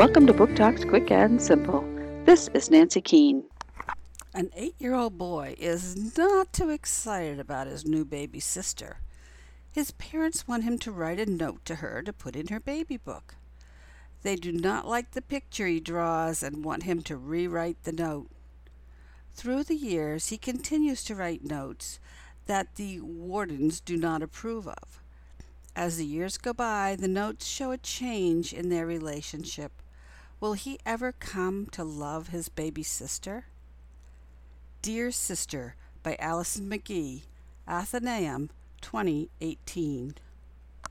Welcome to Book Talks Quick and Simple. This is Nancy Keane. An eight year old boy is not too excited about his new baby sister. His parents want him to write a note to her to put in her baby book. They do not like the picture he draws and want him to rewrite the note. Through the years, he continues to write notes that the wardens do not approve of. As the years go by, the notes show a change in their relationship. Will he ever come to love his baby sister? Dear Sister by Alison McGhee, Atheneum, 2018.